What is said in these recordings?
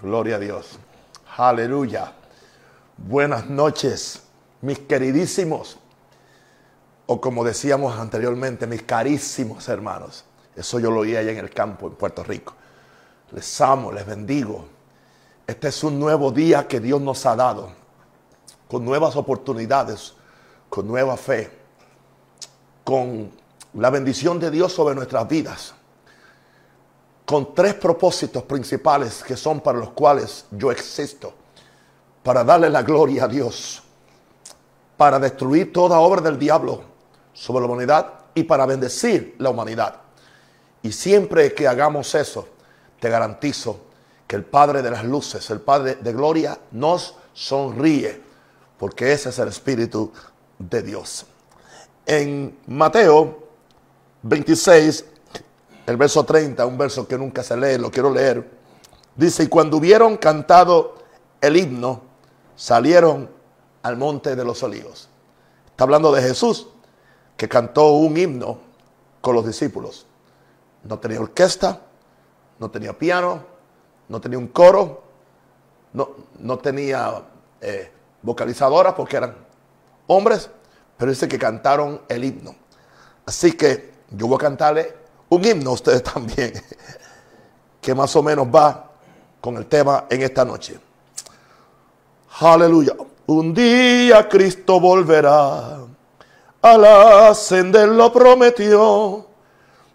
Gloria a Dios. Aleluya. Buenas noches, mis queridísimos, o como decíamos anteriormente, mis carísimos hermanos. Eso yo lo oí allá en el campo, en Puerto Rico. Les amo, les bendigo. Este es un nuevo día que Dios nos ha dado, con nuevas oportunidades, con nueva fe, con la bendición de Dios sobre nuestras vidas con tres propósitos principales que son para los cuales yo existo. Para darle la gloria a Dios, para destruir toda obra del diablo sobre la humanidad y para bendecir la humanidad. Y siempre que hagamos eso, te garantizo que el Padre de las Luces, el Padre de Gloria, nos sonríe, porque ese es el Espíritu de Dios. En Mateo 26, el verso 30, un verso que nunca se lee, lo quiero leer. Dice, y cuando hubieron cantado el himno, salieron al monte de los olivos. Está hablando de Jesús, que cantó un himno con los discípulos. No tenía orquesta, no tenía piano, no tenía un coro, no, no tenía eh, vocalizadoras porque eran hombres, pero dice que cantaron el himno. Así que yo voy a cantarle un himno ustedes también, que más o menos va con el tema en esta noche. Aleluya. Un día Cristo volverá a la senda, lo prometió.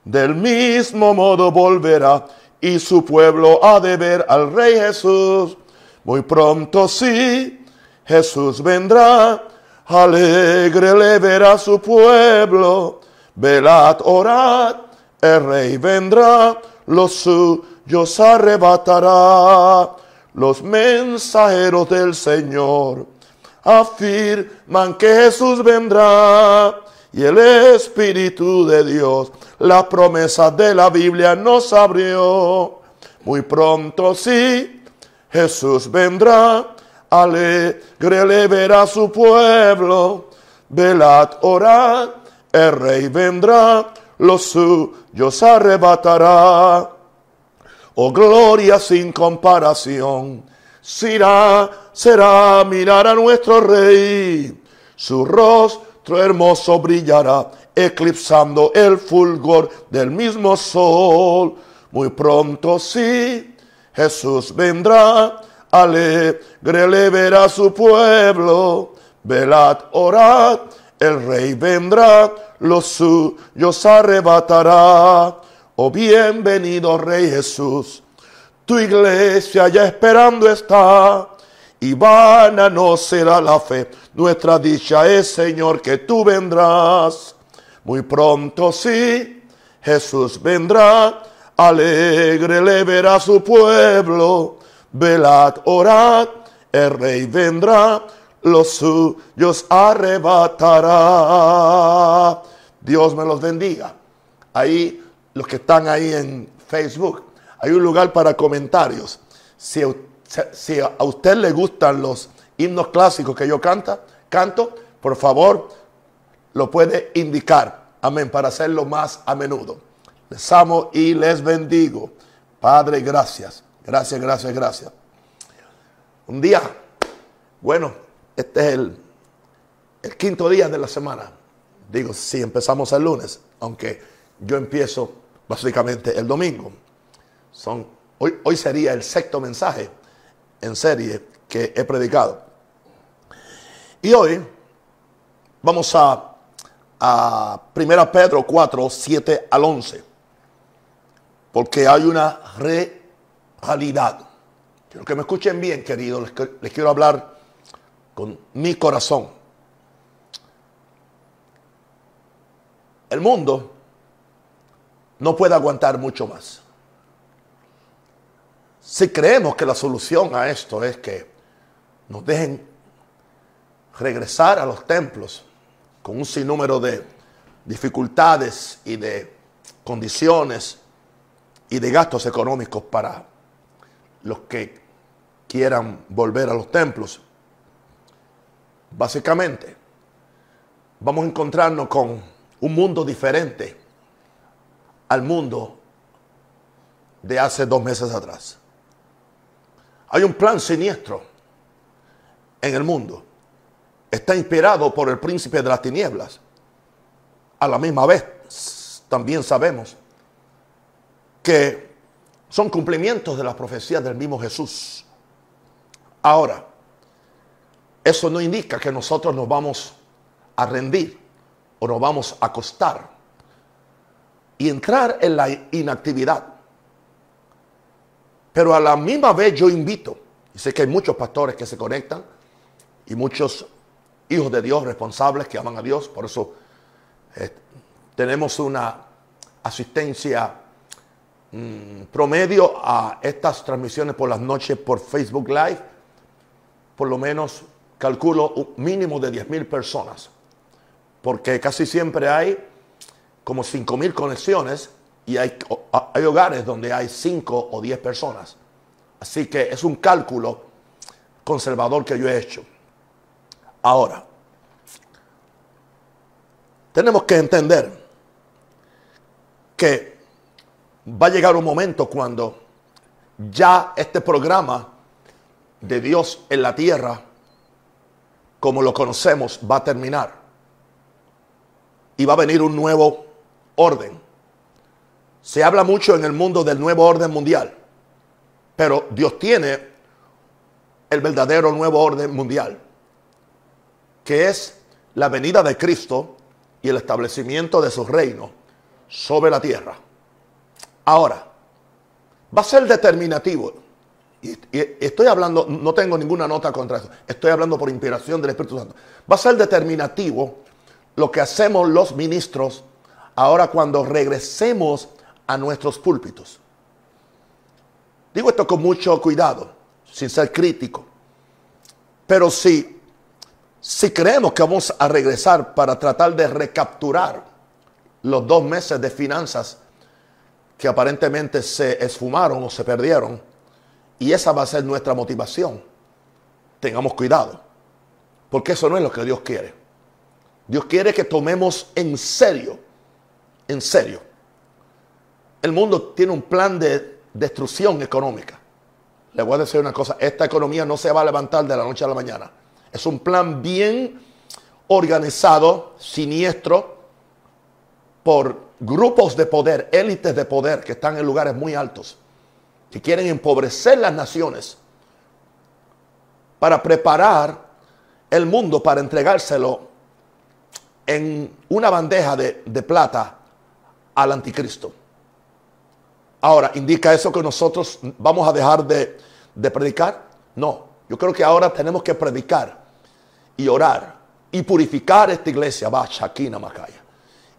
Del mismo modo volverá y su pueblo ha de ver al Rey Jesús. Muy pronto sí, Jesús vendrá, alegre le verá su pueblo. Velad, orad el rey vendrá, los suyos arrebatará. Los mensajeros del Señor afirman que Jesús vendrá. Y el Espíritu de Dios, la promesa de la Biblia nos abrió. Muy pronto sí, Jesús vendrá. Alegre le verá su pueblo. Velad, orad, el rey vendrá los suyos arrebatará. Oh gloria sin comparación, será, será mirar a nuestro rey. Su rostro hermoso brillará, eclipsando el fulgor del mismo sol. Muy pronto sí, Jesús vendrá, alegre le verá su pueblo. Velad, orad, el rey vendrá los suyos arrebatará. Oh bienvenido Rey Jesús, tu iglesia ya esperando está. Y vana no será la fe, nuestra dicha es Señor que tú vendrás. Muy pronto sí, Jesús vendrá, alegre le verá su pueblo. Velad, orad, el rey vendrá, los suyos arrebatará. Dios me los bendiga. Ahí, los que están ahí en Facebook, hay un lugar para comentarios. Si, si a usted le gustan los himnos clásicos que yo canta, canto, por favor, lo puede indicar. Amén, para hacerlo más a menudo. Les amo y les bendigo. Padre, gracias. Gracias, gracias, gracias. Un día, bueno, este es el, quinto día de la semana. Digo, si empezamos el lunes, aunque yo empiezo básicamente el domingo. Son, hoy, hoy sería el sexto mensaje en serie que he predicado. Y hoy vamos a, a 1 Pedro 4, 7 al 11. Porque hay una realidad. Quiero que me escuchen bien, queridos. Les, quiero hablar con mi corazón. El mundo no puede aguantar mucho más. Si creemos que la solución a esto es que nos dejen regresar a los templos con un sinnúmero de dificultades y de condiciones y de gastos económicos para los que quieran volver a los templos, básicamente vamos a encontrarnos con un mundo diferente al mundo de hace dos meses atrás. Hay un plan siniestro en el mundo. Está inspirado por el príncipe de las tinieblas. A la misma vez, también sabemos que son cumplimientos de las profecías del mismo Jesús. Ahora, eso no indica que nosotros nos vamos a rendir o nos vamos a acostar y entrar en la inactividad. Pero a la misma vez yo invito, y sé que hay muchos pastores que se conectan y muchos hijos de Dios responsables que aman a Dios, por eso eh, tenemos una asistencia mm, promedio a estas transmisiones por las noches por Facebook Live, por lo menos calculo un mínimo de 10 mil personas, porque casi siempre hay como 5 mil conexiones y hay, hay hogares donde hay 5 o 10 personas. Así que es un cálculo conservador que yo he hecho. Ahora, tenemos que entender que va a llegar un momento cuando ya este programa de Dios en la tierra, como lo conocemos, va a terminar. Y va a venir un nuevo orden. Se habla mucho en el mundo del nuevo orden mundial, pero Dios tiene el verdadero nuevo orden mundial, que es la venida de Cristo y el establecimiento de su reino sobre la tierra. Ahora, va a ser determinativo. Y, estoy hablando, no tengo ninguna nota contra eso, estoy hablando por inspiración del Espíritu Santo. Va a ser determinativo lo que hacemos los ministros ahora cuando regresemos a nuestros púlpitos. Digo esto con mucho cuidado, sin ser crítico. Pero si si creemos que vamos a regresar para tratar de recapturar los dos meses de finanzas que aparentemente se esfumaron o se perdieron, y esa va a ser nuestra motivación, tengamos cuidado, porque eso no es lo que Dios quiere. Dios quiere que tomemos en serio, en serio. El mundo tiene un plan de destrucción económica. Le voy a decir una cosa, esta economía no se va a levantar de la noche a la mañana. Es un plan bien organizado, siniestro, por grupos de poder, élites de poder que están en lugares muy altos, que quieren empobrecer las naciones para preparar el mundo para entregárselo en una bandeja de, plata al anticristo. Ahora, ¿indica eso que nosotros vamos a dejar de, de predicar? No, yo creo que ahora tenemos que predicar y orar y purificar esta iglesia, va, Macaya,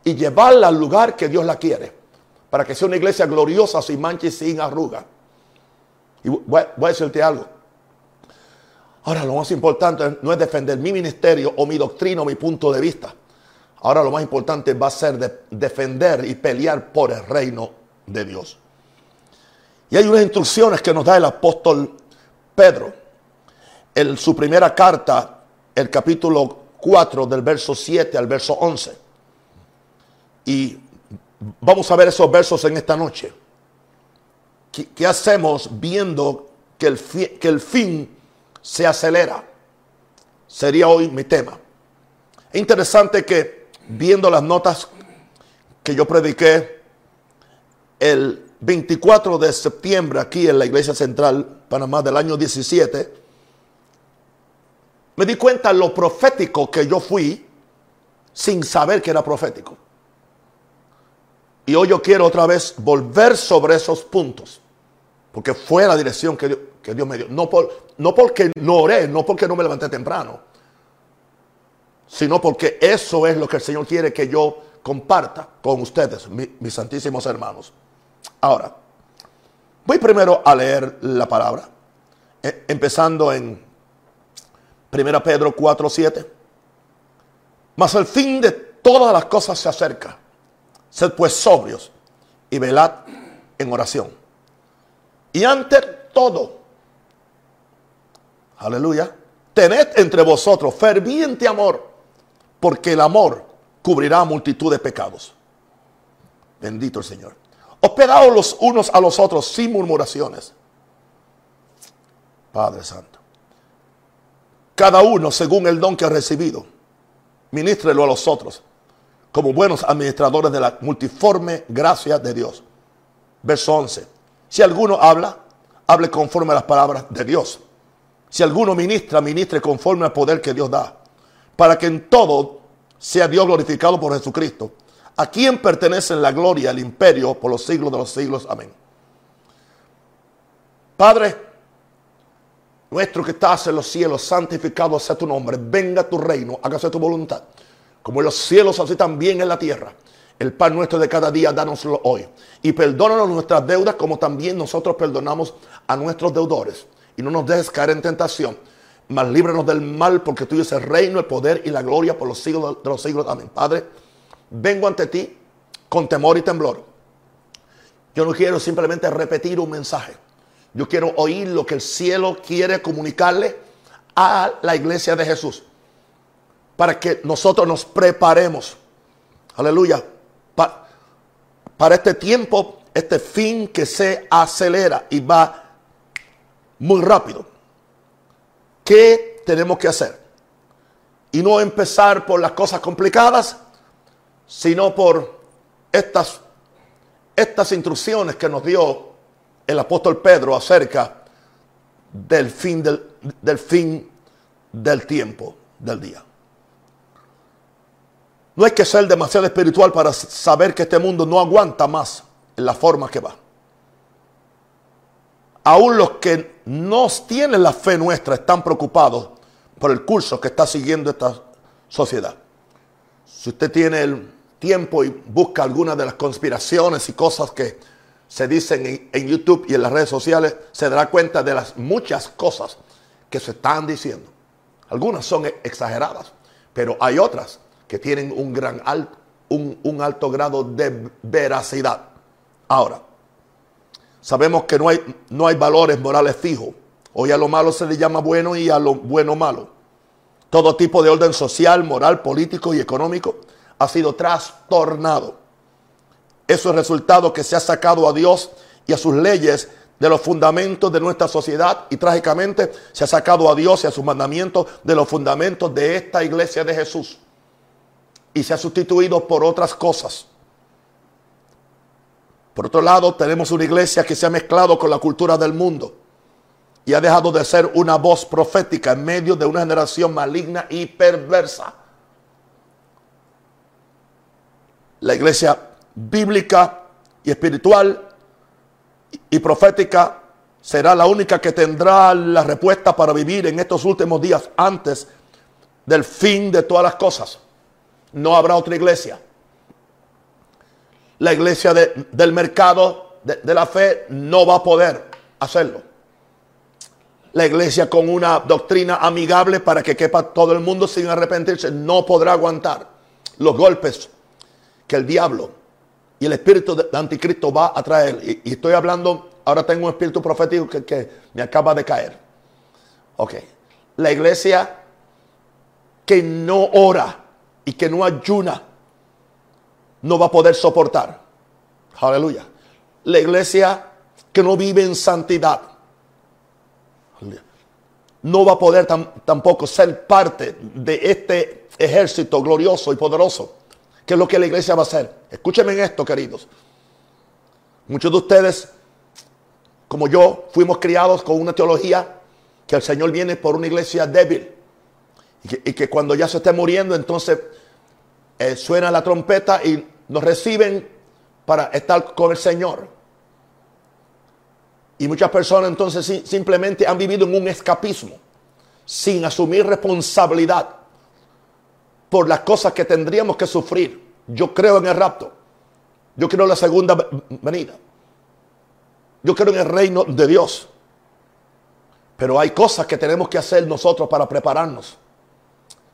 y llevarla al lugar que Dios la quiere, para que sea una iglesia gloriosa, sin mancha y sin arruga. Y voy, a decirte algo. Ahora, lo más importante no es defender mi ministerio o mi doctrina o mi punto de vista. Ahora lo más importante va a ser defender y pelear por el reino de Dios. Y hay unas instrucciones que nos da el apóstol Pedro en su primera carta el capítulo 4 del verso 7 al verso 11. Y vamos a ver esos versos en esta noche. ¿Qué, hacemos viendo que el, que el fin se acelera? Sería hoy mi tema. Es interesante que viendo las notas que yo prediqué el 24 de septiembre aquí en la Iglesia Central Panamá del año 17, me di cuenta lo profético que yo fui sin saber que era profético. Y hoy yo quiero otra vez volver sobre esos puntos, porque fue la dirección que Dios, me dio. No, por, no porque no oré, no porque no me levanté temprano, sino porque eso es lo que el Señor quiere que yo comparta con ustedes, mis santísimos hermanos. Ahora, voy primero a leer la palabra, eh, empezando en Primera Pedro 4, 7. Mas el fin de todas las cosas se acerca. Sed pues sobrios y velad en oración. Y ante todo, aleluya, tened entre vosotros ferviente amor, porque el amor cubrirá multitud de pecados. Bendito el Señor. Hospedaos los unos a los otros sin murmuraciones. Padre Santo. Cada uno según el don que ha recibido, ministrelo a los otros como buenos administradores de la multiforme gracia de Dios. Verso 11. Si alguno habla, hable conforme a las palabras de Dios. Si alguno ministra, ministre conforme al poder que Dios da, para que en todo sea Dios glorificado por Jesucristo, a quien pertenecen la gloria, el imperio por los siglos de los siglos. Amén. Padre, nuestro que estás en los cielos, santificado sea tu nombre, venga tu reino, hágase tu voluntad, como en los cielos, así también en la tierra. El pan nuestro de cada día, dánoslo hoy. Y perdónanos nuestras deudas como también nosotros perdonamos a nuestros deudores. Y no nos dejes caer en tentación, mas líbranos del mal, porque tuyo es el reino, el poder y la gloria por los siglos de los siglos. Amén. Padre, vengo ante ti con temor y temblor. Yo no quiero simplemente repetir un mensaje. Yo quiero oír lo que el cielo quiere comunicarle a la iglesia de Jesús. Para que nosotros nos preparemos. Aleluya. Para este tiempo, este fin que se acelera y va muy rápido. ¿Qué tenemos que hacer? Y no empezar por las cosas complicadas, sino por estas, estas instrucciones que nos dio el apóstol Pedro acerca del fin del, del fin del tiempo del día. No hay que ser demasiado espiritual para saber que este mundo no aguanta más en la forma que va. Aún los que no tienen la fe nuestra están preocupados por el curso que está siguiendo esta sociedad. Si usted tiene el tiempo y busca algunas de las conspiraciones y cosas que se dicen en, YouTube y en las redes sociales, se dará cuenta de las muchas cosas que se están diciendo. Algunas son exageradas, pero hay otras que tienen un, gran alto, un, alto grado de veracidad. Ahora, sabemos que no hay, no hay valores morales fijos. Hoy a lo malo se le llama bueno y a lo bueno malo. Todo tipo de orden social, moral, político y económico ha sido trastornado. Eso es resultado que se ha sacado a Dios y a sus leyes de los fundamentos de nuestra sociedad y trágicamente se ha sacado a Dios y a sus mandamientos de los fundamentos de esta iglesia de Jesús y se ha sustituido por otras cosas. Por otro lado, tenemos una iglesia que se ha mezclado con la cultura del mundo y ha dejado de ser una voz profética en medio de una generación maligna y perversa. La iglesia bíblica y espiritual y profética será la única que tendrá la respuesta para vivir en estos últimos días antes del fin de todas las cosas. No habrá otra iglesia. La iglesia del mercado de, de la fe no va a poder hacerlo. La iglesia con una doctrina amigable para que quepa todo el mundo sin arrepentirse no podrá aguantar los golpes que el diablo y el espíritu de anticristo va a traer. Y, estoy hablando, ahora tengo un espíritu profético que, me acaba de caer. Ok. La iglesia que no ora y que no ayuna no va a poder soportar. Aleluya. La iglesia que no vive en santidad no va a poder tampoco ser parte de este ejército glorioso y poderoso ¿Qué es lo que la iglesia va a hacer? Escúchenme en esto, queridos. Muchos de ustedes, como yo, fuimos criados con una teología que el Señor viene por una iglesia débil. Y que, cuando ya se esté muriendo, entonces eh, suena la trompeta y nos reciben para estar con el Señor. Y muchas personas entonces simplemente han vivido en un escapismo, sin asumir responsabilidad por las cosas que tendríamos que sufrir. Yo creo en el rapto. Yo creo en la segunda venida. Yo creo en el reino de Dios. Pero hay cosas que tenemos que hacer nosotros para prepararnos.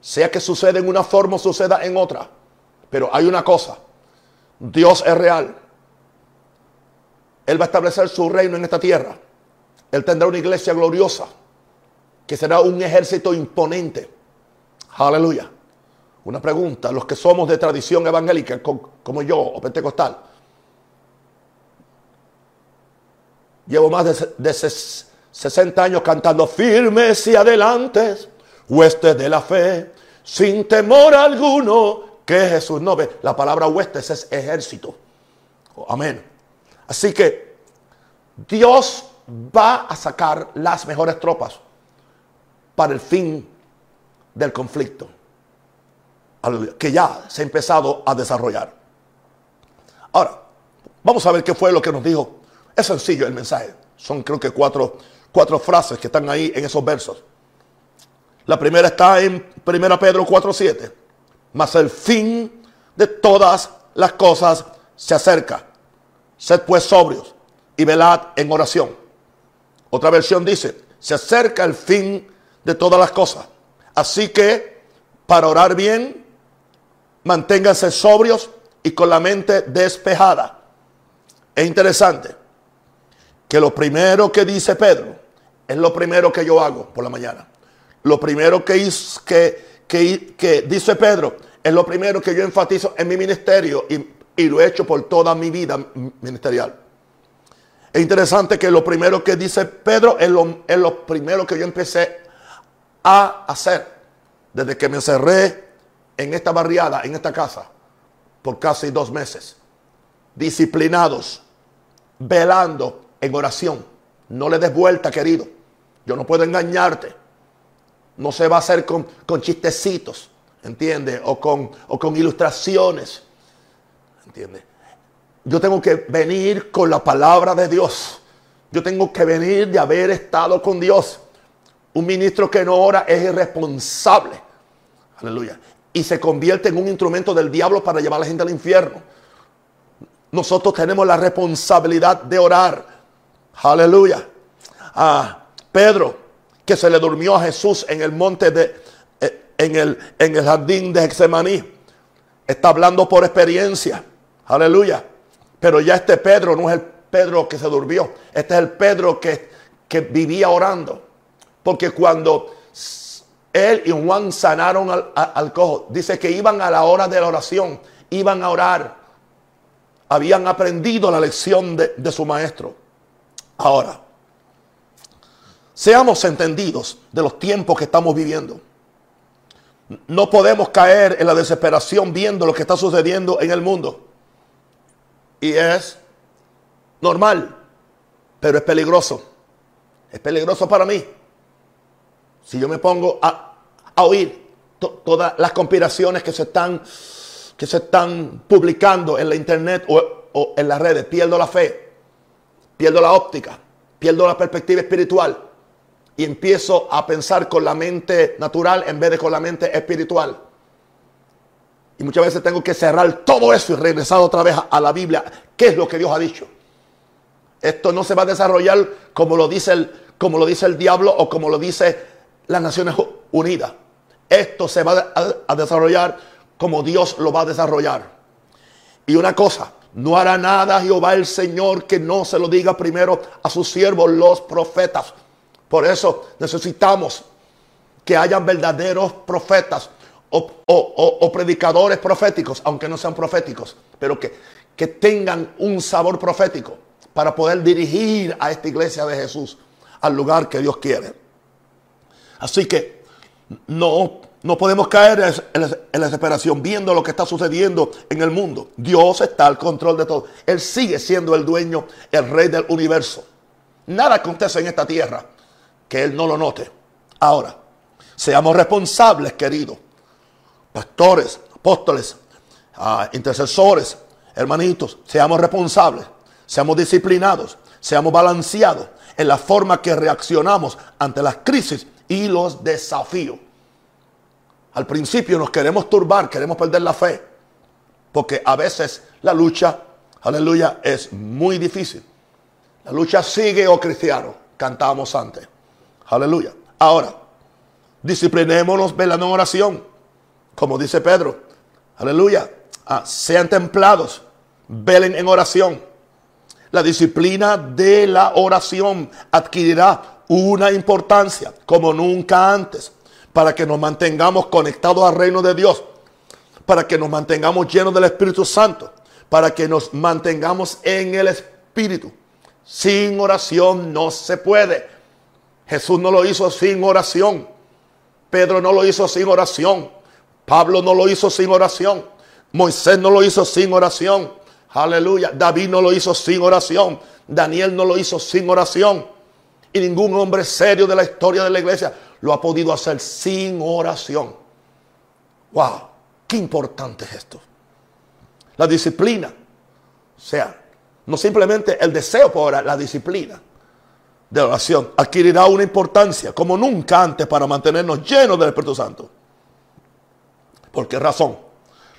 Sea que suceda en una forma o suceda en otra. Pero hay una cosa. Dios es real. Él va a establecer su reino en esta tierra. Él tendrá una iglesia gloriosa. Que será un ejército imponente. Aleluya. Una pregunta, los que somos de tradición evangélica, como yo, o pentecostal, llevo más de, 60 años cantando firmes y adelantes, huestes de la fe, sin temor alguno, que Jesús no ve. La palabra huestes es ejército. Amén. Así que Dios va a sacar las mejores tropas para el fin del conflicto que ya se ha empezado a desarrollar. Ahora, vamos a ver qué fue lo que nos dijo. Es sencillo el mensaje. Son creo que cuatro, cuatro frases que están ahí en esos versos. La primera está en 1 Pedro 4:7. Mas el fin de todas las cosas se acerca. Sed pues sobrios y velad en oración. Otra versión dice, se acerca el fin de todas las cosas. Así que para orar bien, manténganse sobrios y con la mente despejada. Es interesante que lo primero que dice Pedro es lo primero que yo hago por la mañana. Lo primero que, que, que, dice Pedro es lo primero que yo enfatizo en mi ministerio y, lo he hecho por toda mi vida ministerial. Es interesante que lo primero que dice Pedro es lo, es lo primero que yo empecé a hacer desde que me encerré en esta barriada, en esta casa, por casi dos meses. Disciplinados, velando en oración. No le des vuelta, querido. Yo no puedo engañarte. No se va a hacer con, con chistecitos, ¿entiendes? O con, o con ilustraciones, ¿entiendes? Yo tengo que venir con la palabra de Dios. Yo tengo que venir de haber estado con Dios. Un ministro que no ora es irresponsable. Aleluya y se convierte en un instrumento del diablo para llevar a la gente al infierno. Nosotros tenemos la responsabilidad de orar. Aleluya. A Pedro, que se le durmió a Jesús en el monte de, eh, en el, en el jardín de Hexemaní, está hablando por experiencia. Aleluya. Pero ya este Pedro no es el Pedro que se durmió. Este es el Pedro que, que vivía orando. Porque cuando él y Juan sanaron al, cojo. Dice que iban a la hora de la oración, iban a orar. Habían aprendido la lección de, de su maestro. Ahora, seamos entendidos de los tiempos que estamos viviendo. No podemos caer en la desesperación viendo lo que está sucediendo en el mundo. Y es normal, pero es peligroso. Es peligroso para mí. Si yo me pongo a, oír todas las conspiraciones que se están, que se están publicando en la internet o, en las redes. Pierdo la fe, pierdo la óptica, pierdo la perspectiva espiritual y empiezo a pensar con la mente natural en vez de con la mente espiritual. Y muchas veces tengo que cerrar todo eso y regresar otra vez a, la Biblia. ¿Qué es lo que Dios ha dicho? Esto no se va a desarrollar como lo dice el, como lo dice el diablo o como lo dice las Naciones Unidas. Esto se va a, desarrollar como Dios lo va a desarrollar. Y una cosa, no hará nada Jehová el Señor que no se lo diga primero a sus siervos, los profetas. Por eso necesitamos que hayan verdaderos profetas o, predicadores proféticos, aunque no sean proféticos, pero que, que tengan un sabor profético para poder dirigir a esta iglesia de Jesús al lugar que Dios quiere. Así que no, no podemos caer en la desesperación viendo lo que está sucediendo en el mundo. Dios está al control de todo. Él sigue siendo el dueño, el rey del universo. Nada acontece en esta tierra que Él no lo note. Ahora, seamos responsables, queridos. Pastores, apóstoles, ah, intercesores, hermanitos, seamos responsables, seamos disciplinados, seamos balanceados en la forma que reaccionamos ante las crisis y los desafíos. Al principio nos queremos turbar, queremos perder la fe, porque a veces la lucha, aleluya, es muy difícil. La lucha sigue, oh cristiano, cantábamos antes. Aleluya. Ahora, disciplinémonos velando en oración, como dice Pedro. Aleluya. Ah, sean templados, velen en oración. La disciplina de la oración adquirirá una importancia como nunca antes para que nos mantengamos conectados al reino de Dios, para que nos mantengamos llenos del Espíritu Santo, para que nos mantengamos en el Espíritu. Sin oración no se puede. Jesús no lo hizo sin oración. Pedro no lo hizo sin oración. Pablo no lo hizo sin oración. Moisés no lo hizo sin oración. Aleluya. David no lo hizo sin oración. Daniel no lo hizo sin oración. Y ningún hombre serio de la historia de la iglesia lo ha podido hacer sin oración. Wow, qué importante es esto. La disciplina. O sea, no simplemente el deseo por orar, la disciplina de oración adquirirá una importancia como nunca antes para mantenernos llenos del Espíritu Santo. ¿Por qué razón?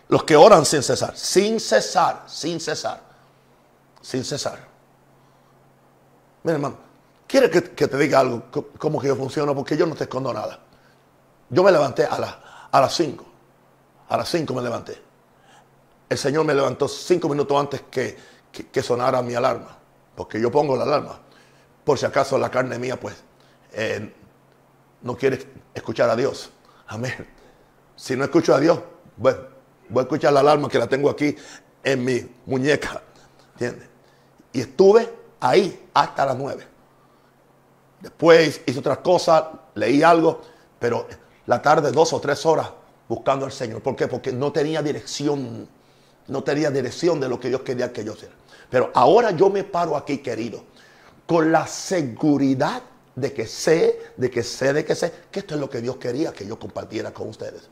Los que oran sin cesar, sin cesar, sin cesar, sin cesar. Mira, hermano, ¿quieres que, te diga algo? ¿Cómo que yo funciono? Porque yo no te escondo nada. Yo me levanté a, a las 5. A las 5 me levanté. El Señor me levantó cinco minutos antes que, que sonara mi alarma. Porque yo pongo la alarma por si acaso la carne mía, pues, eh, no quiere escuchar a Dios. Amén. Si no escucho a Dios, bueno, voy a escuchar la alarma que la tengo aquí en mi muñeca. ¿Entiendes? Y estuve ahí hasta las nueve. Después hice otras cosas, leí algo, pero la tarde dos o tres horas buscando al Señor. ¿Por qué? Porque no tenía dirección, no tenía dirección de lo que Dios quería que yo hiciera. Pero ahora yo me paro aquí, querido con la seguridad de que sé, de que sé, de que sé, que esto es lo que Dios quería que yo compartiera con ustedes.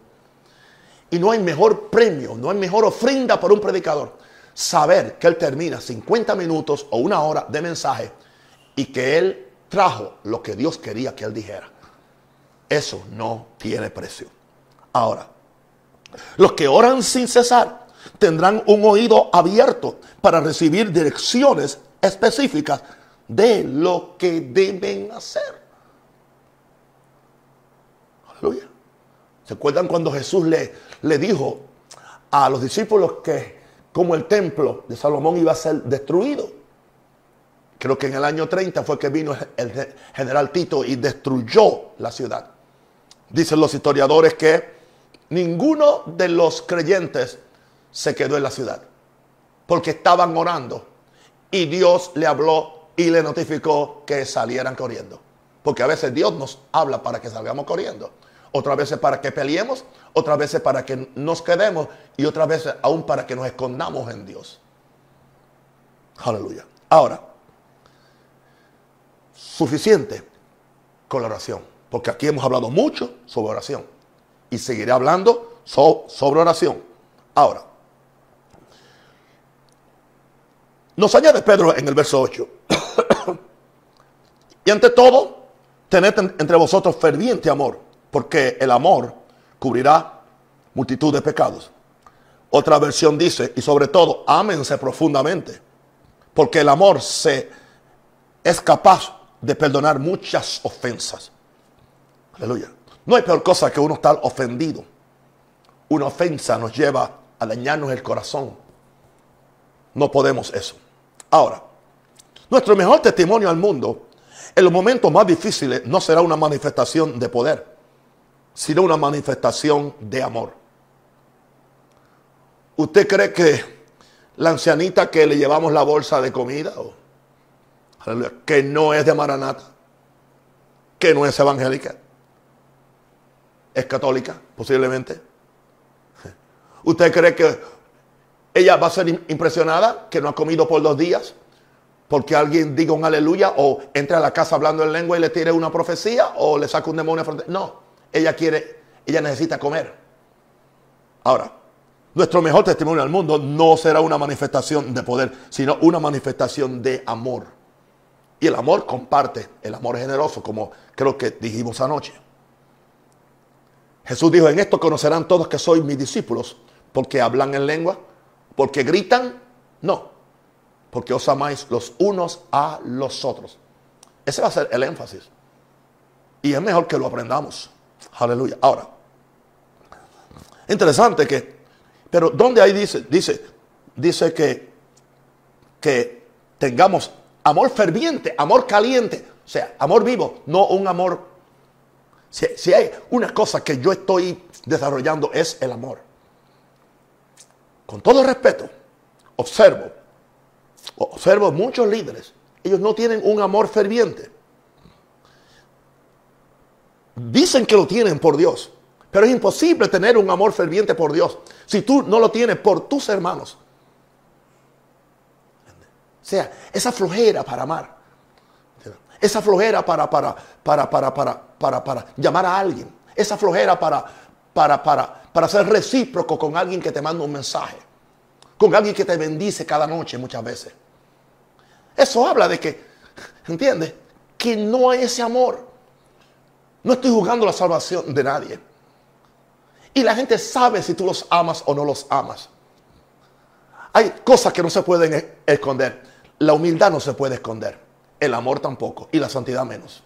Y no hay mejor premio, no hay mejor ofrenda para un predicador. Saber que él termina 50 minutos o una hora de mensaje y que él trajo lo que Dios quería que él dijera. Eso no tiene precio. Ahora, los que oran sin cesar tendrán un oído abierto para recibir direcciones específicas de lo que deben hacer. Aleluya. ¿Se acuerdan cuando Jesús le, le dijo a los discípulos que como el templo de Salomón iba a ser destruido? Creo que en el año 30 fue que vino el general Tito y destruyó la ciudad. Dicen los historiadores que ninguno de los creyentes se quedó en la ciudad porque estaban orando y Dios le habló y le notificó que salieran corriendo. Porque a veces Dios nos habla para que salgamos corriendo. Otras veces para que peleemos, otras veces para que nos quedemos y otras veces aún para que nos escondamos en Dios. Aleluya. Ahora, suficiente con la oración. Porque aquí hemos hablado mucho sobre oración. Y seguiré hablando sobre oración. Ahora, nos añade Pedro en el verso 8. Y ante todo, tened entre vosotros ferviente amor, porque el amor cubrirá multitud de pecados. Otra versión dice, y sobre todo, ámense profundamente, porque el amor se es capaz de perdonar muchas ofensas. Aleluya. No hay peor cosa que uno estar ofendido. Una ofensa nos lleva a dañarnos el corazón. No podemos eso. Ahora, nuestro mejor testimonio al mundo en los momentos más difíciles no será una manifestación de poder, sino una manifestación de amor. ¿Usted cree que la ancianita que le llevamos la bolsa de comida, que no es de Maranata, que no es evangélica, es católica, posiblemente? ¿Usted cree que ella va a ser impresionada que no ha comido por dos días? Porque alguien diga un aleluya o entre a la casa hablando en lengua y le tire una profecía o le saca un demonio. No, ella quiere, ella necesita comer. Ahora, nuestro mejor testimonio al mundo no será una manifestación de poder, sino una manifestación de amor. Y el amor comparte, el amor generoso, como creo que dijimos anoche. Jesús dijo, en esto conocerán todos que soy mis discípulos, porque hablan en lengua, porque gritan, no, porque os amáis los unos a los otros. Ese va a ser el énfasis. Y es mejor que lo aprendamos. Aleluya. Ahora, interesante que, pero ¿dónde ahí dice? Dice, dice que, que tengamos amor ferviente, amor caliente, o sea, amor vivo, no un amor. Si, si hay una cosa que yo estoy desarrollando es el amor. Con todo respeto, observo observo muchos líderes, ellos no tienen un amor ferviente. dicen que lo tienen por Dios, pero es imposible tener un amor ferviente por Dios si tú no lo tienes por tus hermanos. O sea, esa flojera para amar, esa flojera para, para, para, para, para, para, para llamar a alguien, esa flojera para, para, para, para ser recíproco con alguien que te manda un mensaje, con alguien que te bendice cada noche muchas veces. Eso habla de que, ¿entiendes? Que no hay ese amor. No estoy jugando la salvación de nadie. Y la gente sabe si tú los amas o no los amas. Hay cosas que no se pueden e-, esconder. La humildad no se puede esconder. El amor tampoco. Y la santidad menos.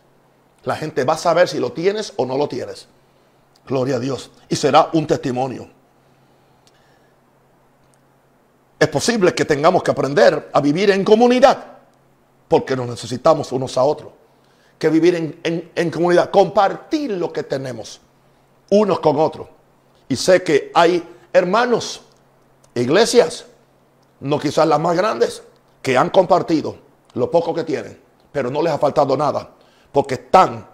La gente va a saber si lo tienes o no lo tienes. Gloria a Dios. Y será un testimonio. Es posible que tengamos que aprender a vivir en comunidad porque nos necesitamos unos a otros. Que vivir en, comunidad, compartir lo que tenemos unos con otros. Y sé que hay hermanos, iglesias, no quizás las más grandes, que han compartido lo poco que tienen, pero no les ha faltado nada, porque están,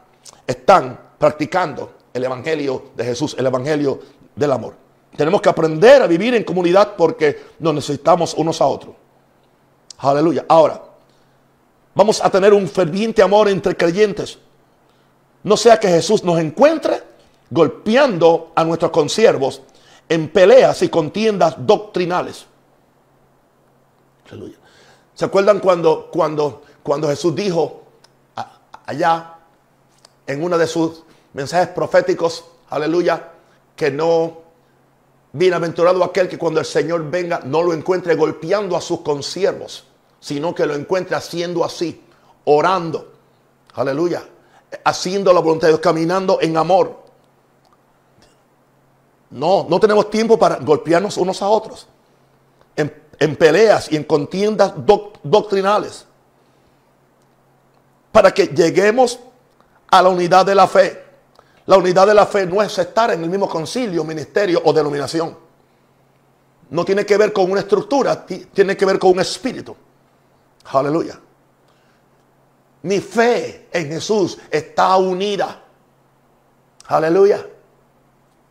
están practicando el Evangelio de Jesús, el Evangelio del amor. Tenemos que aprender a vivir en comunidad porque nos necesitamos unos a otros. Aleluya. Ahora, Vamos a tener un ferviente amor entre creyentes. No sea que Jesús nos encuentre golpeando a nuestros consiervos en peleas y contiendas doctrinales. Aleluya. ¿Se acuerdan cuando, cuando, cuando Jesús dijo allá en uno de sus mensajes proféticos, aleluya, que no, bienaventurado aquel que cuando el Señor venga no lo encuentre golpeando a sus consiervos? Sino que lo encuentre haciendo así, orando. Aleluya. Haciendo la voluntad de Dios, caminando en amor. No, no tenemos tiempo para golpearnos unos a otros. En, peleas y en contiendas doctrinales. Para que lleguemos a la unidad de la fe. La unidad de la fe no es estar en el mismo concilio, ministerio o denominación. No tiene que ver con una estructura, tiene que ver con un espíritu. Aleluya. Mi fe en Jesús está unida. Aleluya.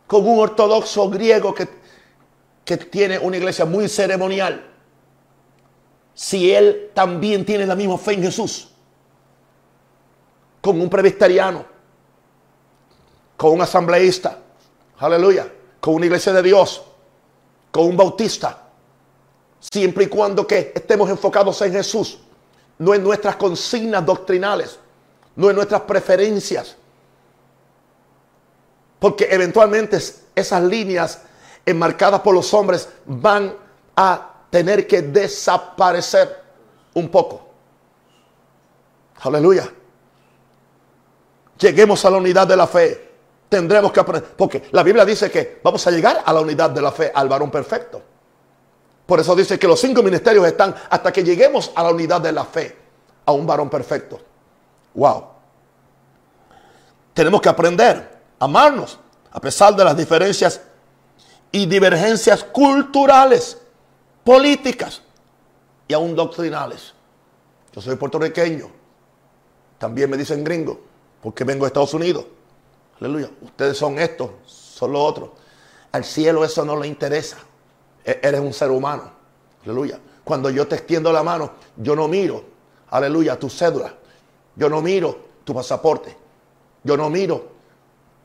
Con un ortodoxo griego que, que tiene una iglesia muy ceremonial. Si él también tiene la misma fe en Jesús. Con un presbiteriano. Con un asambleísta. Aleluya. Con una iglesia de Dios. Con un bautista Siempre y cuando que estemos enfocados en Jesús, no en nuestras consignas doctrinales, no en nuestras preferencias. Porque eventualmente esas líneas enmarcadas por los hombres van a tener que desaparecer un poco. Aleluya. Lleguemos a la unidad de la fe. Tendremos que aprender. Porque la Biblia dice que vamos a llegar a la unidad de la fe, al varón perfecto. Por eso dice que los cinco ministerios están hasta que lleguemos a la unidad de la fe, a un varón perfecto. Wow. Tenemos que aprender a amarnos a pesar de las diferencias y divergencias culturales, políticas y aún doctrinales. Yo soy puertorriqueño. También me dicen gringo, porque vengo de Estados Unidos. Aleluya. Ustedes son estos, son los otros. Al cielo eso no le interesa. E-, eres un ser humano. Aleluya. Cuando yo te extiendo la mano, yo no miro, aleluya, tu cédula. Yo no miro tu pasaporte. Yo no miro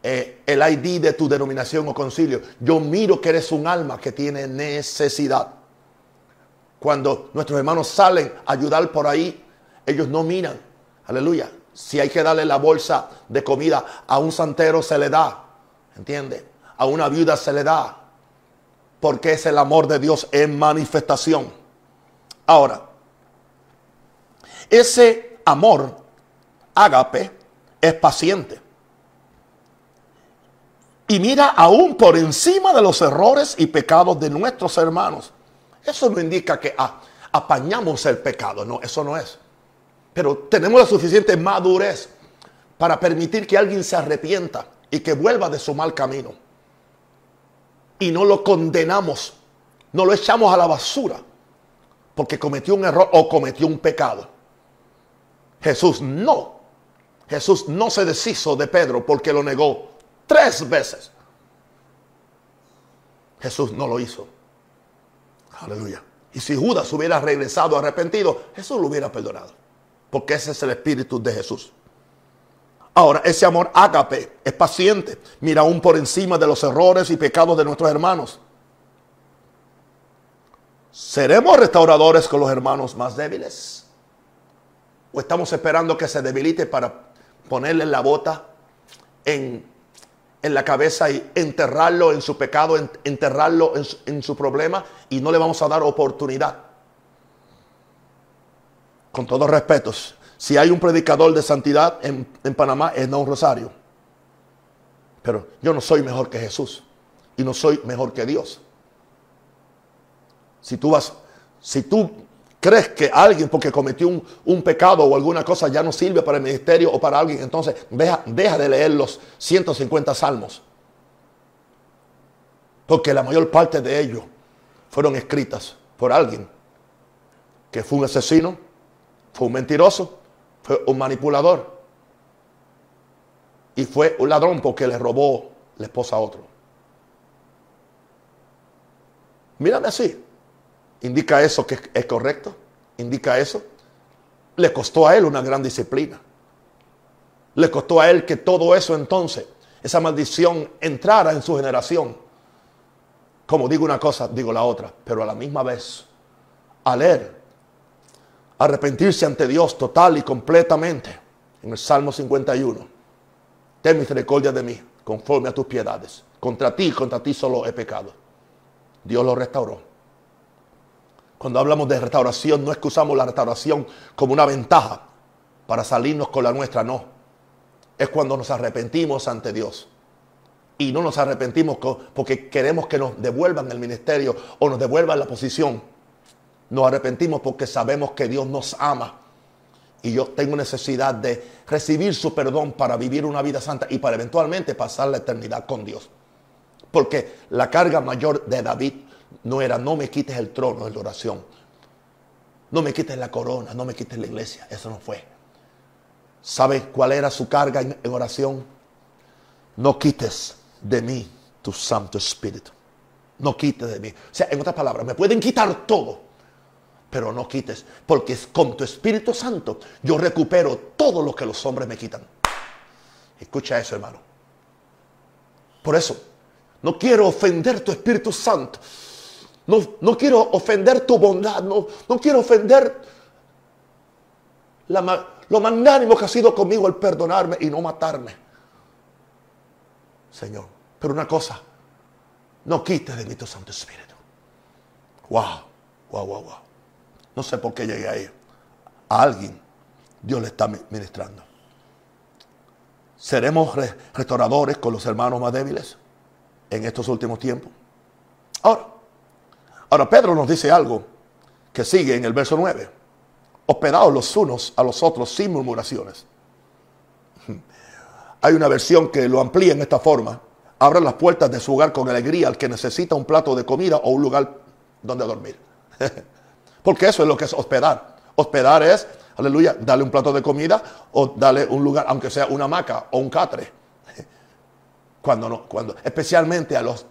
eh, el ID de tu denominación o concilio. Yo miro que eres un alma que tiene necesidad. Cuando nuestros hermanos salen a ayudar por ahí, ellos no miran. Aleluya. Si hay que darle la bolsa de comida a un santero, se le da. ¿Entiende? A una viuda se le da porque es el amor de Dios en manifestación. Ahora, ese amor, ágape, es paciente. Y mira aún por encima de los errores y pecados de nuestros hermanos. Eso no indica que ah, apañamos el pecado, no, eso no es. Pero tenemos la suficiente madurez para permitir que alguien se arrepienta y que vuelva de su mal camino y no lo condenamos, no lo echamos a la basura porque cometió un error o cometió un pecado. Jesús no. Jesús no se deshizo de Pedro porque lo negó tres veces. Jesús no lo hizo. Aleluya. Y si Judas hubiera regresado arrepentido, Jesús lo hubiera perdonado. Porque ese es el espíritu de Jesús. Ahora, ese amor ágape es paciente, mira aún por encima de los errores y pecados de nuestros hermanos. ¿Seremos restauradores con los hermanos más débiles? ¿O estamos esperando que se debilite para ponerle la bota en, la cabeza y enterrarlo en su pecado, enterrarlo en su, problema y no le vamos a dar oportunidad? Con todos respetos, si hay un predicador de santidad en, en Panamá, es un Rosario. Pero yo no soy mejor que Jesús y no soy mejor que Dios. Si tú vas, si tú crees que alguien porque cometió un, pecado o alguna cosa ya no sirve para el ministerio o para alguien, entonces deja, deja de leer los 150 salmos. Porque la mayor parte de ellos fueron escritas por alguien que fue un asesino, fue un mentiroso, fue un manipulador. Y fue un ladrón porque le robó la esposa a otro. Mírame así. ¿Indica eso que es correcto? ¿Indica eso? Le costó a él una gran disciplina. Le costó a él que todo eso entonces, esa maldición entrara en su generación. Como digo una cosa, digo la otra, pero a la misma vez, al él arrepentirse ante Dios total y completamente. En el Salmo 51. Ten misericordia de mí, conforme a tus piedades. Contra ti, contra ti solo he pecado. Dios lo restauró. Cuando hablamos de restauración, no excusamos la restauración como una ventaja para salirnos con la nuestra, no. Es cuando nos arrepentimos ante Dios. Y no nos arrepentimos porque queremos que nos devuelvan el ministerio o nos devuelvan la posición nos arrepentimos porque sabemos que Dios nos ama. Y yo tengo necesidad de recibir su perdón para vivir una vida santa y para eventualmente pasar la eternidad con Dios. Porque la carga mayor de David no era no me quites el trono de la oración. No me quites la corona, no me quites la iglesia. Eso no fue. ¿Sabe cuál era su carga en, en oración? No quites de mí tu Santo Espíritu. No quites de mí. O sea, en otras palabras, me pueden quitar todo pero no quites, porque con tu Espíritu Santo yo recupero todo lo que los hombres me quitan. Escucha eso, hermano. Por eso, no quiero ofender tu Espíritu Santo. No, no quiero ofender tu bondad. No, no quiero ofender lo magnánimo que ha sido conmigo el perdonarme y no matarme. Señor, pero una cosa, no quites de mí tu Santo Espíritu. Wow, wow, wow, wow. No sé por qué llegué ahí. A alguien Dios le está ministrando. ¿Seremos restauradores con los hermanos más débiles en estos últimos tiempos? Ahora, ahora Pedro nos dice algo que sigue en el verso 9. Hospedados los unos a los otros sin murmuraciones. Hay una versión que lo amplía en esta forma. Abran las puertas de su hogar con alegría al que necesita un plato de comida o un lugar donde dormir. Porque eso es lo que es hospedar. Hospedar es, aleluya, darle un plato de comida o darle un lugar, aunque sea una hamaca o un catre. Cuando no, cuando, especialmente a los,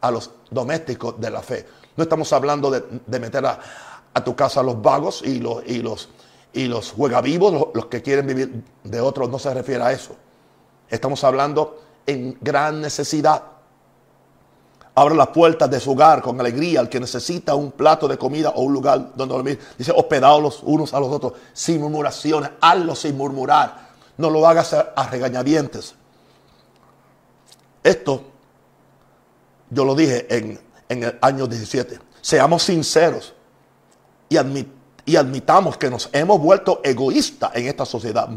a los domésticos de la fe. No estamos hablando de, meter a, tu casa a los vagos y los, y los, y los juegavivos, los, los que quieren vivir de otros, no se refiere a eso. Estamos hablando en gran necesidad. Abra las puertas de su hogar con alegría al que necesita un plato de comida o un lugar donde dormir. Dice, hospedados los unos a los otros, sin murmuraciones. Hazlo sin murmurar. No lo hagas a, regañadientes. Esto, yo lo dije en, el año 17. Seamos sinceros y, y admitamos que nos hemos vuelto egoístas en esta sociedad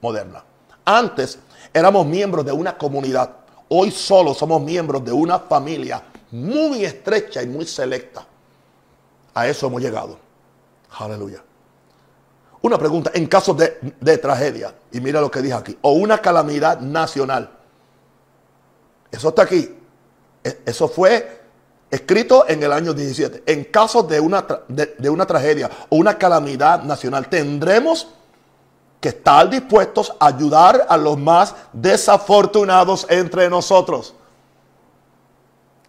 moderna. Antes éramos miembros de una comunidad Hoy solo somos miembros de una familia muy estrecha y muy selecta. A eso hemos llegado. Aleluya. Una pregunta, en caso de, tragedia, y mira lo que dice aquí, o una calamidad nacional. Eso está aquí. E, eso fue escrito en el año 17. En caso de una, de una tragedia o una calamidad nacional, tendremos que estar dispuestos a ayudar a los más desafortunados entre nosotros.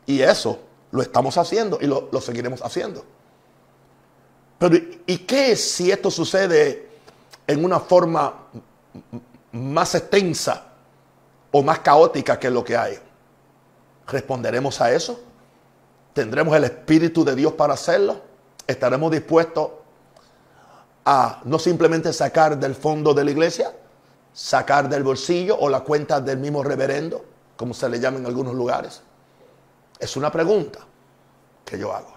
Y eso lo estamos haciendo y lo, lo seguiremos haciendo. Pero ¿y qué si esto sucede en una forma más extensa o más caótica que lo que hay? ¿Responderemos a eso? ¿Tendremos el Espíritu de Dios para hacerlo? ¿Estaremos dispuestos a no simplemente sacar del fondo de la iglesia, sacar del bolsillo o la cuenta del mismo reverendo, como se le llama en algunos lugares? Es una pregunta que yo hago.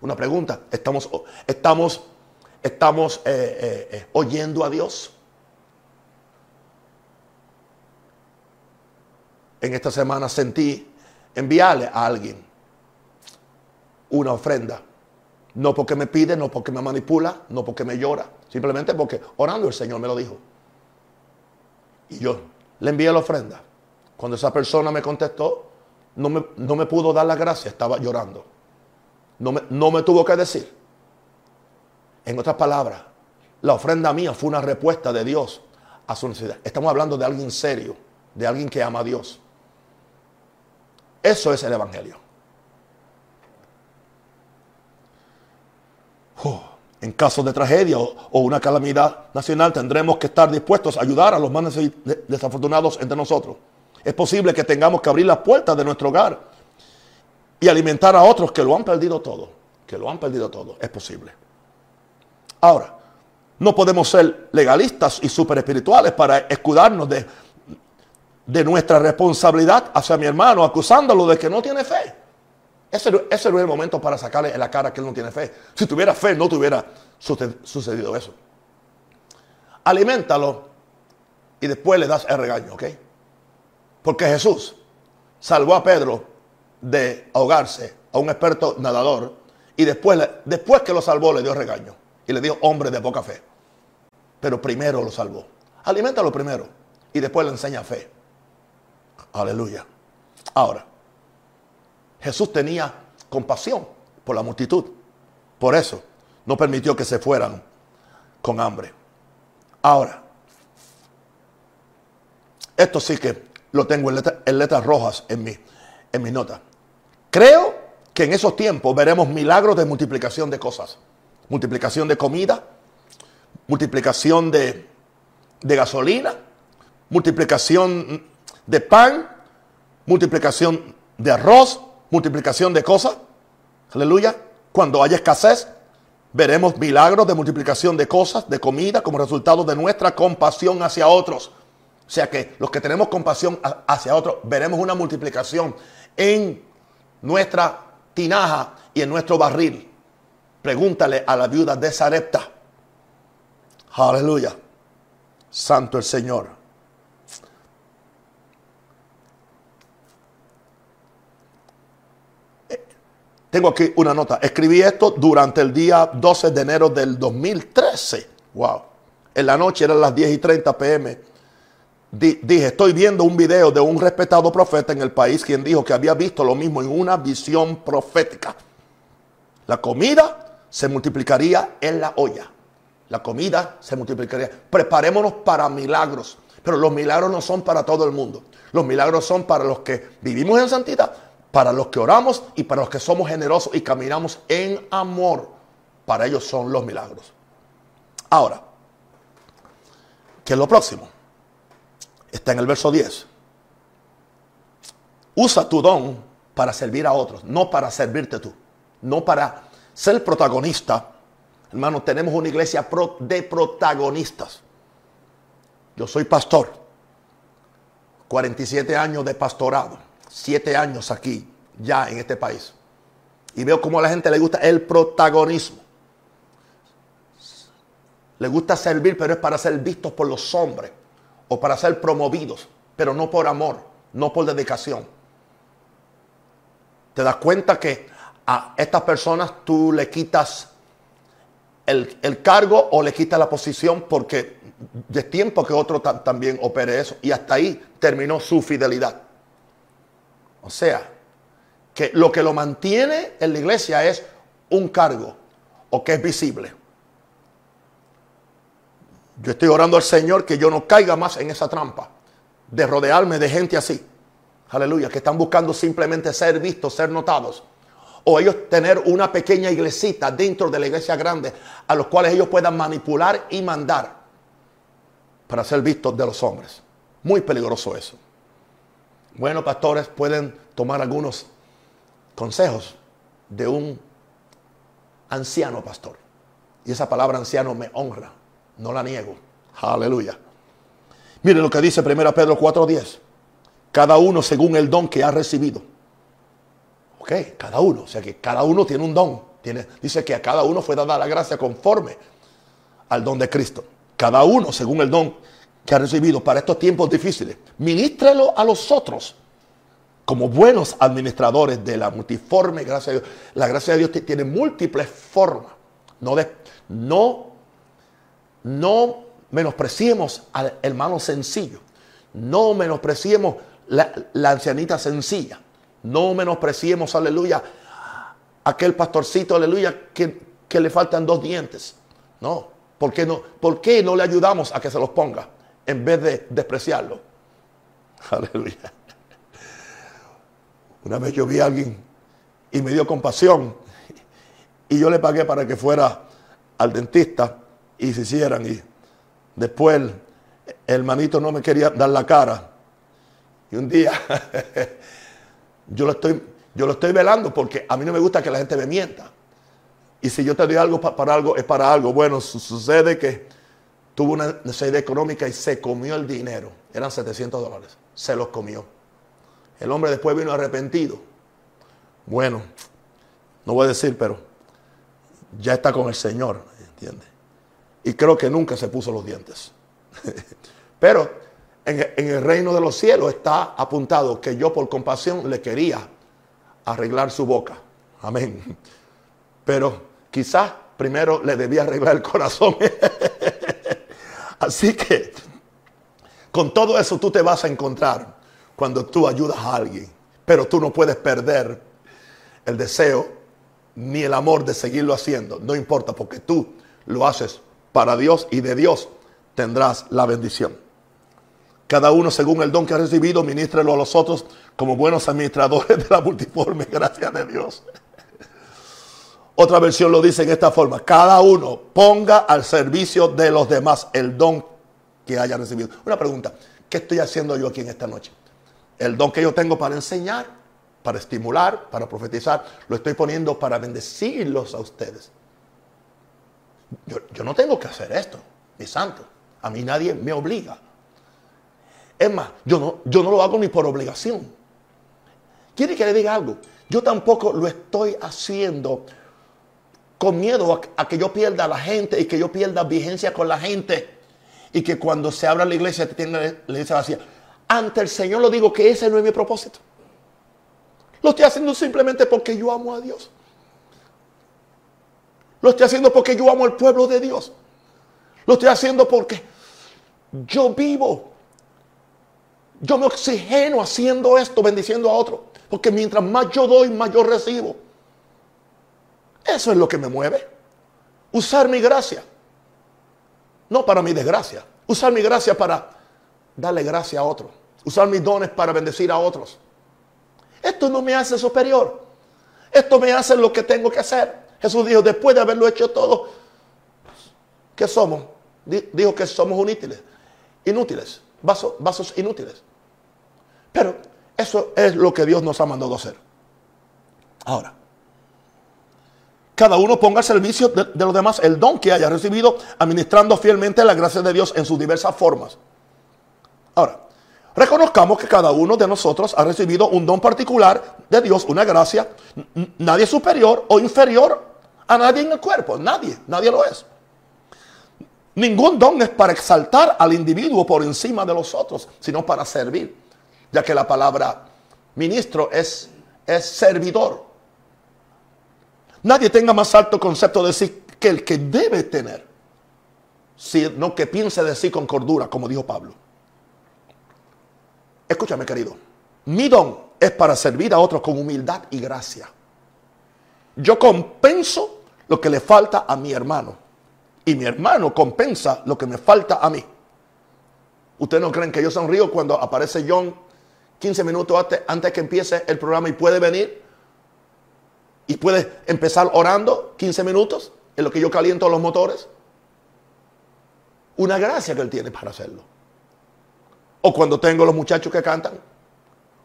Una pregunta. ¿Estamos, estamos, estamos eh, eh, eh, oyendo a Dios? En esta semana sentí enviarle a alguien una ofrenda. No porque me pide, no porque me manipula, no porque me llora. Simplemente porque orando el Señor me lo dijo. Y yo le envié la ofrenda. Cuando esa persona me contestó, no me, no me pudo dar la gracia, estaba llorando. No me, no me tuvo que decir. En otras palabras, la ofrenda mía fue una respuesta de Dios a su necesidad. Estamos hablando de alguien serio, de alguien que ama a Dios. Eso es el Evangelio. Oh, en caso de tragedia o, una calamidad nacional tendremos que estar dispuestos a ayudar a los más desafortunados entre nosotros. Es posible que tengamos que abrir las puertas de nuestro hogar y alimentar a otros que lo han perdido todo. Que lo han perdido todo. Es posible. Ahora, no podemos ser legalistas y super espirituales para escudarnos de, de nuestra responsabilidad hacia mi hermano, acusándolo de que no tiene fe. Ese, no es el momento para sacarle en la cara que él no tiene fe. Si tuviera fe, no tuviera sucedido eso. Aliméntalo y después le das el regaño, ¿ok? Porque Jesús salvó a Pedro de ahogarse a un experto nadador y después, después que lo salvó le dio regaño y le dio hombre de poca fe. Pero primero lo salvó. Aliméntalo primero y después le enseña fe. Aleluya. Ahora, Jesús tenía compasión por la multitud. Por eso no permitió que se fueran con hambre. Ahora, esto sí que lo tengo en, letras rojas en mi, en mi nota. Creo que en esos tiempos veremos milagros de multiplicación de cosas. Multiplicación de comida, multiplicación de, de gasolina, multiplicación de pan, multiplicación de arroz, multiplicación de cosas. Aleluya. Cuando haya escasez, veremos milagros de multiplicación de cosas, de comida, como resultado de nuestra compasión hacia otros. O sea que los que tenemos compasión hacia otros, veremos una multiplicación en nuestra tinaja y en nuestro barril. Pregúntale a la viuda de Sarepta. Aleluya. Santo el Señor. Tengo aquí una nota. Escribí esto durante el día 12 de enero del 2013. Wow. En la noche eran las 10 y 30 pm. dije, estoy viendo un video de un respetado profeta en el país quien dijo que había visto lo mismo en una visión profética. La comida se multiplicaría en la olla. La comida se multiplicaría. Preparémonos para milagros. Pero los milagros no son para todo el mundo. Los milagros son para los que vivimos en santidad para los que oramos y para los que somos generosos y caminamos en amor. Para ellos son los milagros. Ahora, ¿qué es lo próximo? Está en el verso 10. Usa tu don para servir a otros, no para servirte tú, no para ser protagonista. Hermano, tenemos una iglesia de protagonistas. Yo soy pastor, 47 años de pastorado siete años aquí, ya en este país. Y veo cómo a la gente le gusta el protagonismo. Le gusta servir, pero es para ser vistos por los hombres o para ser promovidos, pero no por amor, no por dedicación. Te das cuenta que a estas personas tú le quitas el, el cargo o le quitas la posición porque de tiempo que otro también opere eso. Y hasta ahí terminó su fidelidad. O sea, que lo que lo mantiene en la iglesia es un cargo o que es visible. Yo estoy orando al Señor que yo no caiga más en esa trampa de rodearme de gente así. Aleluya, que están buscando simplemente ser vistos, ser notados. O ellos tener una pequeña iglesita dentro de la iglesia grande a los cuales ellos puedan manipular y mandar para ser vistos de los hombres. Muy peligroso eso. Bueno, pastores pueden tomar algunos consejos de un anciano pastor. Y esa palabra anciano me honra, no la niego. Aleluya. Mire lo que dice 1 Pedro 4:10. Cada uno según el don que ha recibido. Ok, cada uno. O sea que cada uno tiene un don. Tiene, dice que a cada uno fue dada la gracia conforme al don de Cristo. Cada uno según el don que ha recibido para estos tiempos difíciles. Ministrelo a los otros como buenos administradores de la multiforme gracia de Dios. La gracia de Dios tiene múltiples formas. No, no, no menospreciemos al hermano sencillo. No menospreciemos la, ancianita sencilla. No menospreciemos, aleluya, aquel pastorcito, aleluya, que, que le faltan dos dientes. No. ¿Por qué no, ¿Por qué no le ayudamos a que se los ponga en vez de despreciarlo? Aleluya. Una vez yo vi a alguien y me dio compasión y yo le pagué para que fuera al dentista y se hicieran. Y después el, hermanito no me quería dar la cara. Y un día yo lo estoy, yo lo estoy velando porque a mí no me gusta que la gente me mienta. Y si yo te doy algo para algo, es para algo. Bueno, sucede que tuvo una necesidad económica y se comió el dinero. Eran 700 dólares. Se los comió. El hombre después vino arrepentido. Bueno, no voy a decir, pero ya está con el Señor, ¿entiendes? Y creo que nunca se puso los dientes. pero en, el reino de los cielos está apuntado que yo por compasión le quería arreglar su boca. Amén. Pero quizás primero le debía arreglar el corazón. Así que con todo eso tú te vas a encontrar cuando tú ayudas a alguien. Pero tú no puedes perder el deseo ni el amor de seguirlo haciendo. No importa, porque tú lo haces para Dios y de Dios tendrás la bendición. Cada uno según el don que ha recibido, ministrelo a los otros como buenos administradores de la multiforme gracia de Dios. Otra versión lo dice en esta forma. Cada uno ponga al servicio de los demás el don que haya recibido. Una pregunta. ¿Qué estoy haciendo yo aquí en esta noche? El don que yo tengo para enseñar, para estimular, para profetizar, lo estoy poniendo para bendecirlos a ustedes. Yo, no tengo que hacer esto, mi santo. A mí nadie me obliga. Es más, yo no, yo no lo hago ni por obligación. ¿Quiere que le diga algo? Yo tampoco lo estoy haciendo con miedo a, que yo pierda a la gente y que yo pierda vigencia con la gente. Y que cuando se abra la iglesia tenga la iglesia vacía ante el Señor lo digo que ese no es mi propósito. Lo estoy haciendo simplemente porque yo amo a Dios. Lo estoy haciendo porque yo amo al pueblo de Dios. Lo estoy haciendo porque yo vivo. Yo me oxigeno haciendo esto, bendiciendo a otro. Porque mientras más yo doy, más yo recibo. Eso es lo que me mueve. Usar mi gracia. No para mi desgracia. Usar mi gracia para darle gracia a otro usar mis dones para bendecir a otros. Esto no me hace superior. Esto me hace lo que tengo que hacer. Jesús dijo, después de haberlo hecho todo, ¿qué somos? Dijo que somos inútiles. Inútiles. Vasos, vasos inútiles. Pero eso es lo que Dios nos ha mandado hacer. Ahora, cada uno ponga al servicio de, de, los demás el don que haya recibido, administrando fielmente la gracia de Dios en sus diversas formas. Ahora, Reconozcamos que cada uno de nosotros ha recibido un don particular de Dios, una gracia. Nadie es superior o inferior a nadie en el cuerpo. Nadie, nadie lo es. Ningún don es para exaltar al individuo por encima de los otros, sino para servir. Ya que la palabra ministro es, es servidor. Nadie tenga más alto concepto de sí que el que debe tener, sino que piense de sí con cordura, como dijo Pablo. Escúchame, querido. Mi don es para servir a otros con humildad y gracia. Yo compenso lo que le falta a mi hermano. y mi hermano compensa lo que me falta a mí. ¿Ustedes no creen que yo sonrío cuando aparece John 15 minutos antes, antes que empiece el programa y puede venir? Y puede empezar orando 15 minutos en lo que yo caliento los motores. Una gracia que él tiene para hacerlo. O cuando tengo los muchachos que cantan.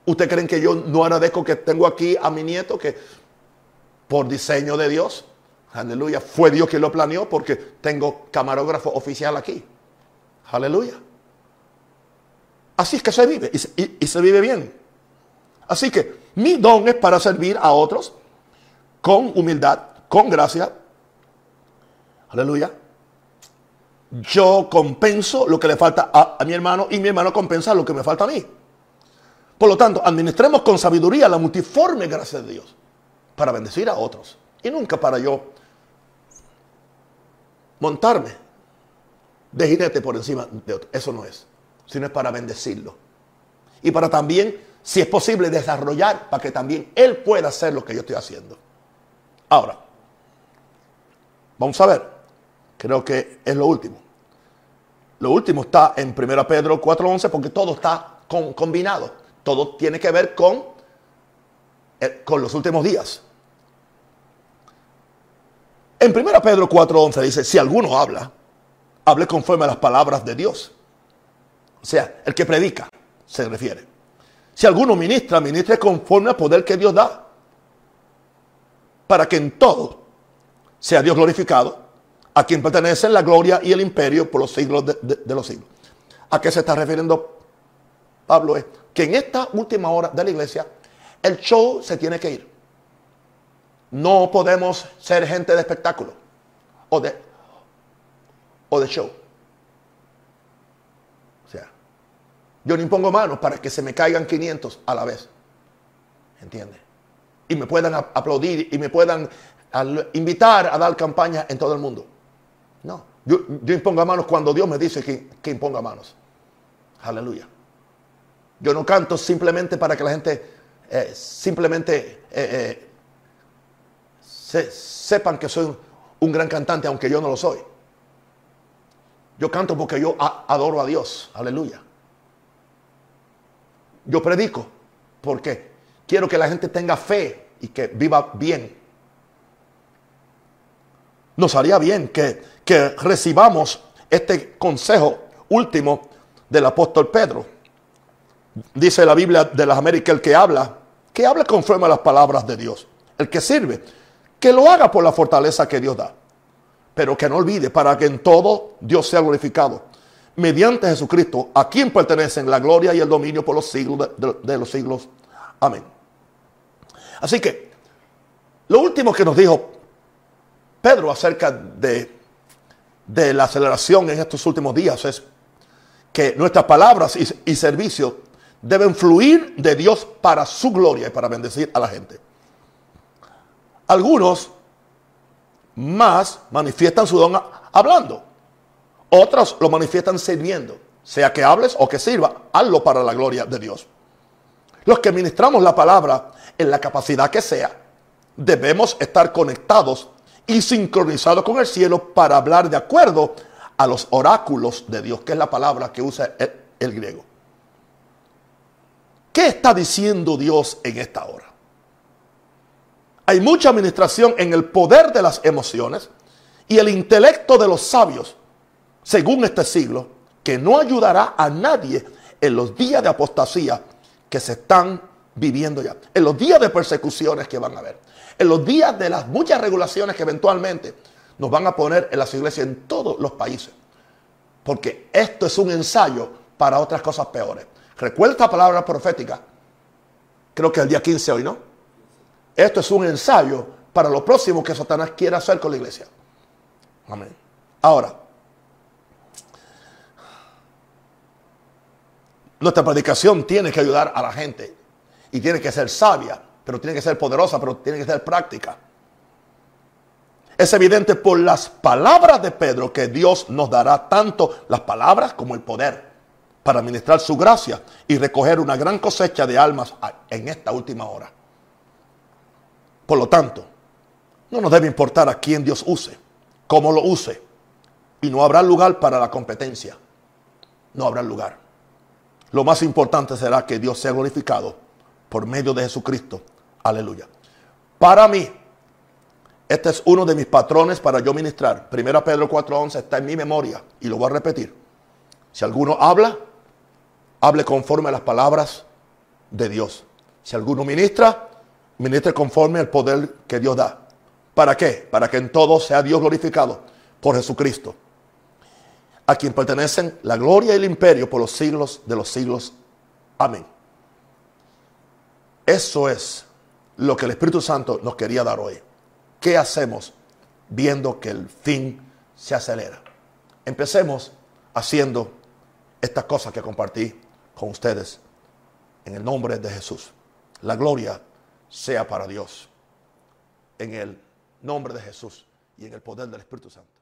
¿Ustedes creen que yo no agradezco que tengo aquí a mi nieto que por diseño de Dios, aleluya, fue Dios quien lo planeó porque tengo camarógrafo oficial aquí. Aleluya. Así es que se vive y se, vive bien. Así que mi don es para servir a otros con humildad, con gracia. Aleluya. Yo compenso lo que le falta a, mi hermano y mi hermano compensa lo que me falta a mí. Por lo tanto, administremos con sabiduría la multiforme gracia de Dios para bendecir a otros y nunca para yo montarme de jinete por encima de otro. Eso no es sino es para bendecirlo. Y para también, si es posible, desarrollar para que también Él pueda hacer lo que yo estoy haciendo. Ahora, vamos a ver, creo que es lo último. Lo último está en 1 Pedro 4.11 porque todo está combinado. Todo tiene que ver con, eh, con los últimos días. En 1 Pedro 4.11 dice, si alguno habla, hable conforme a las palabras de Dios. O sea, el que predica, se refiere. Si alguno ministra, ministre conforme al poder que Dios da. Para que en todo sea Dios glorificado, a quien pertenecen la gloria y el imperio por los siglos de, los siglos. ¿A qué se está refiriendo Pablo? Es que en esta última hora de la iglesia, el show se tiene que ir. No podemos ser gente de espectáculo o de, o de show. Yo no impongo manos para que se me caigan 500 a la vez. ¿Entiendes? Y me puedan aplaudir y me puedan invitar a dar campaña en todo el mundo. No. Yo, impongo manos cuando Dios me dice que, imponga manos. Aleluya. Yo no canto simplemente para que la gente eh, simplemente eh, eh, sepan que soy un, gran cantante, aunque yo no lo soy. Yo canto porque yo adoro a Dios. Aleluya. Yo predico porque quiero que la gente tenga fe y que viva bien. Nos haría bien que, recibamos este consejo último del apóstol Pedro. Dice la Biblia de las Américas, el que habla, que hable conforme a las palabras de Dios. El que sirve, que lo haga por la fortaleza que Dios da. Pero que no olvide, para que en todo Dios sea glorificado mediante Jesucristo, a quien pertenecen la gloria y el dominio por los siglos de, los siglos. Amén. Así que, lo último que nos dijo Pedro acerca de, de la aceleración en estos últimos días es que nuestras palabras y, y servicios deben fluir de Dios para su gloria y para bendecir a la gente. Algunos más manifiestan su don hablando. Otros lo manifiestan sirviendo. Sea que hables o que sirva, hazlo para la gloria de Dios. Los que ministramos la palabra en la capacidad que sea, debemos estar conectados y sincronizados con el cielo para hablar de acuerdo a los oráculos de Dios, que es la palabra que usa el, el griego. ¿Qué está diciendo Dios en esta hora? Hay mucha administración en el poder de las emociones y el intelecto de los sabios según este siglo, que no ayudará a nadie en los días de apostasía que se están viviendo ya, en los días de persecuciones que van a haber, en los días de las muchas regulaciones que eventualmente nos van a poner en las iglesias en todos los países. Porque esto es un ensayo para otras cosas peores. Recuerda esta palabra profética. Creo que el día 15 hoy, ¿no? Esto es un ensayo para lo próximo que Satanás quiera hacer con la iglesia. Amén. Ahora, Nuestra predicación tiene que ayudar a la gente y tiene que ser sabia, pero tiene que ser poderosa, pero tiene que ser práctica. Es evidente por las palabras de Pedro que Dios nos dará tanto las palabras como el poder para administrar su gracia y recoger una gran cosecha de almas en esta última hora. Por lo tanto, no nos debe importar a quién Dios use, cómo lo use, Y no habrá lugar para la competencia. No habrá lugar. Lo más importante será que Dios sea glorificado por medio de Jesucristo. Aleluya. Para mí, este es uno de mis patrones para yo ministrar. Primera Pedro 4:11 está en mi memoria y lo voy a repetir. Si alguno habla, hable conforme a las palabras de Dios. Si alguno ministra, ministre conforme al poder que Dios da. ¿Para qué? Para que en todo sea Dios glorificado por Jesucristo, a quien pertenecen la gloria y el imperio por los siglos de los siglos. Amén. Eso es lo que el Espíritu Santo nos quería dar hoy. ¿Qué hacemos viendo que el fin se acelera? Empecemos haciendo estas cosas que compartí con ustedes en el nombre de Jesús. La gloria sea para Dios. En el nombre de Jesús y en el poder del Espíritu Santo.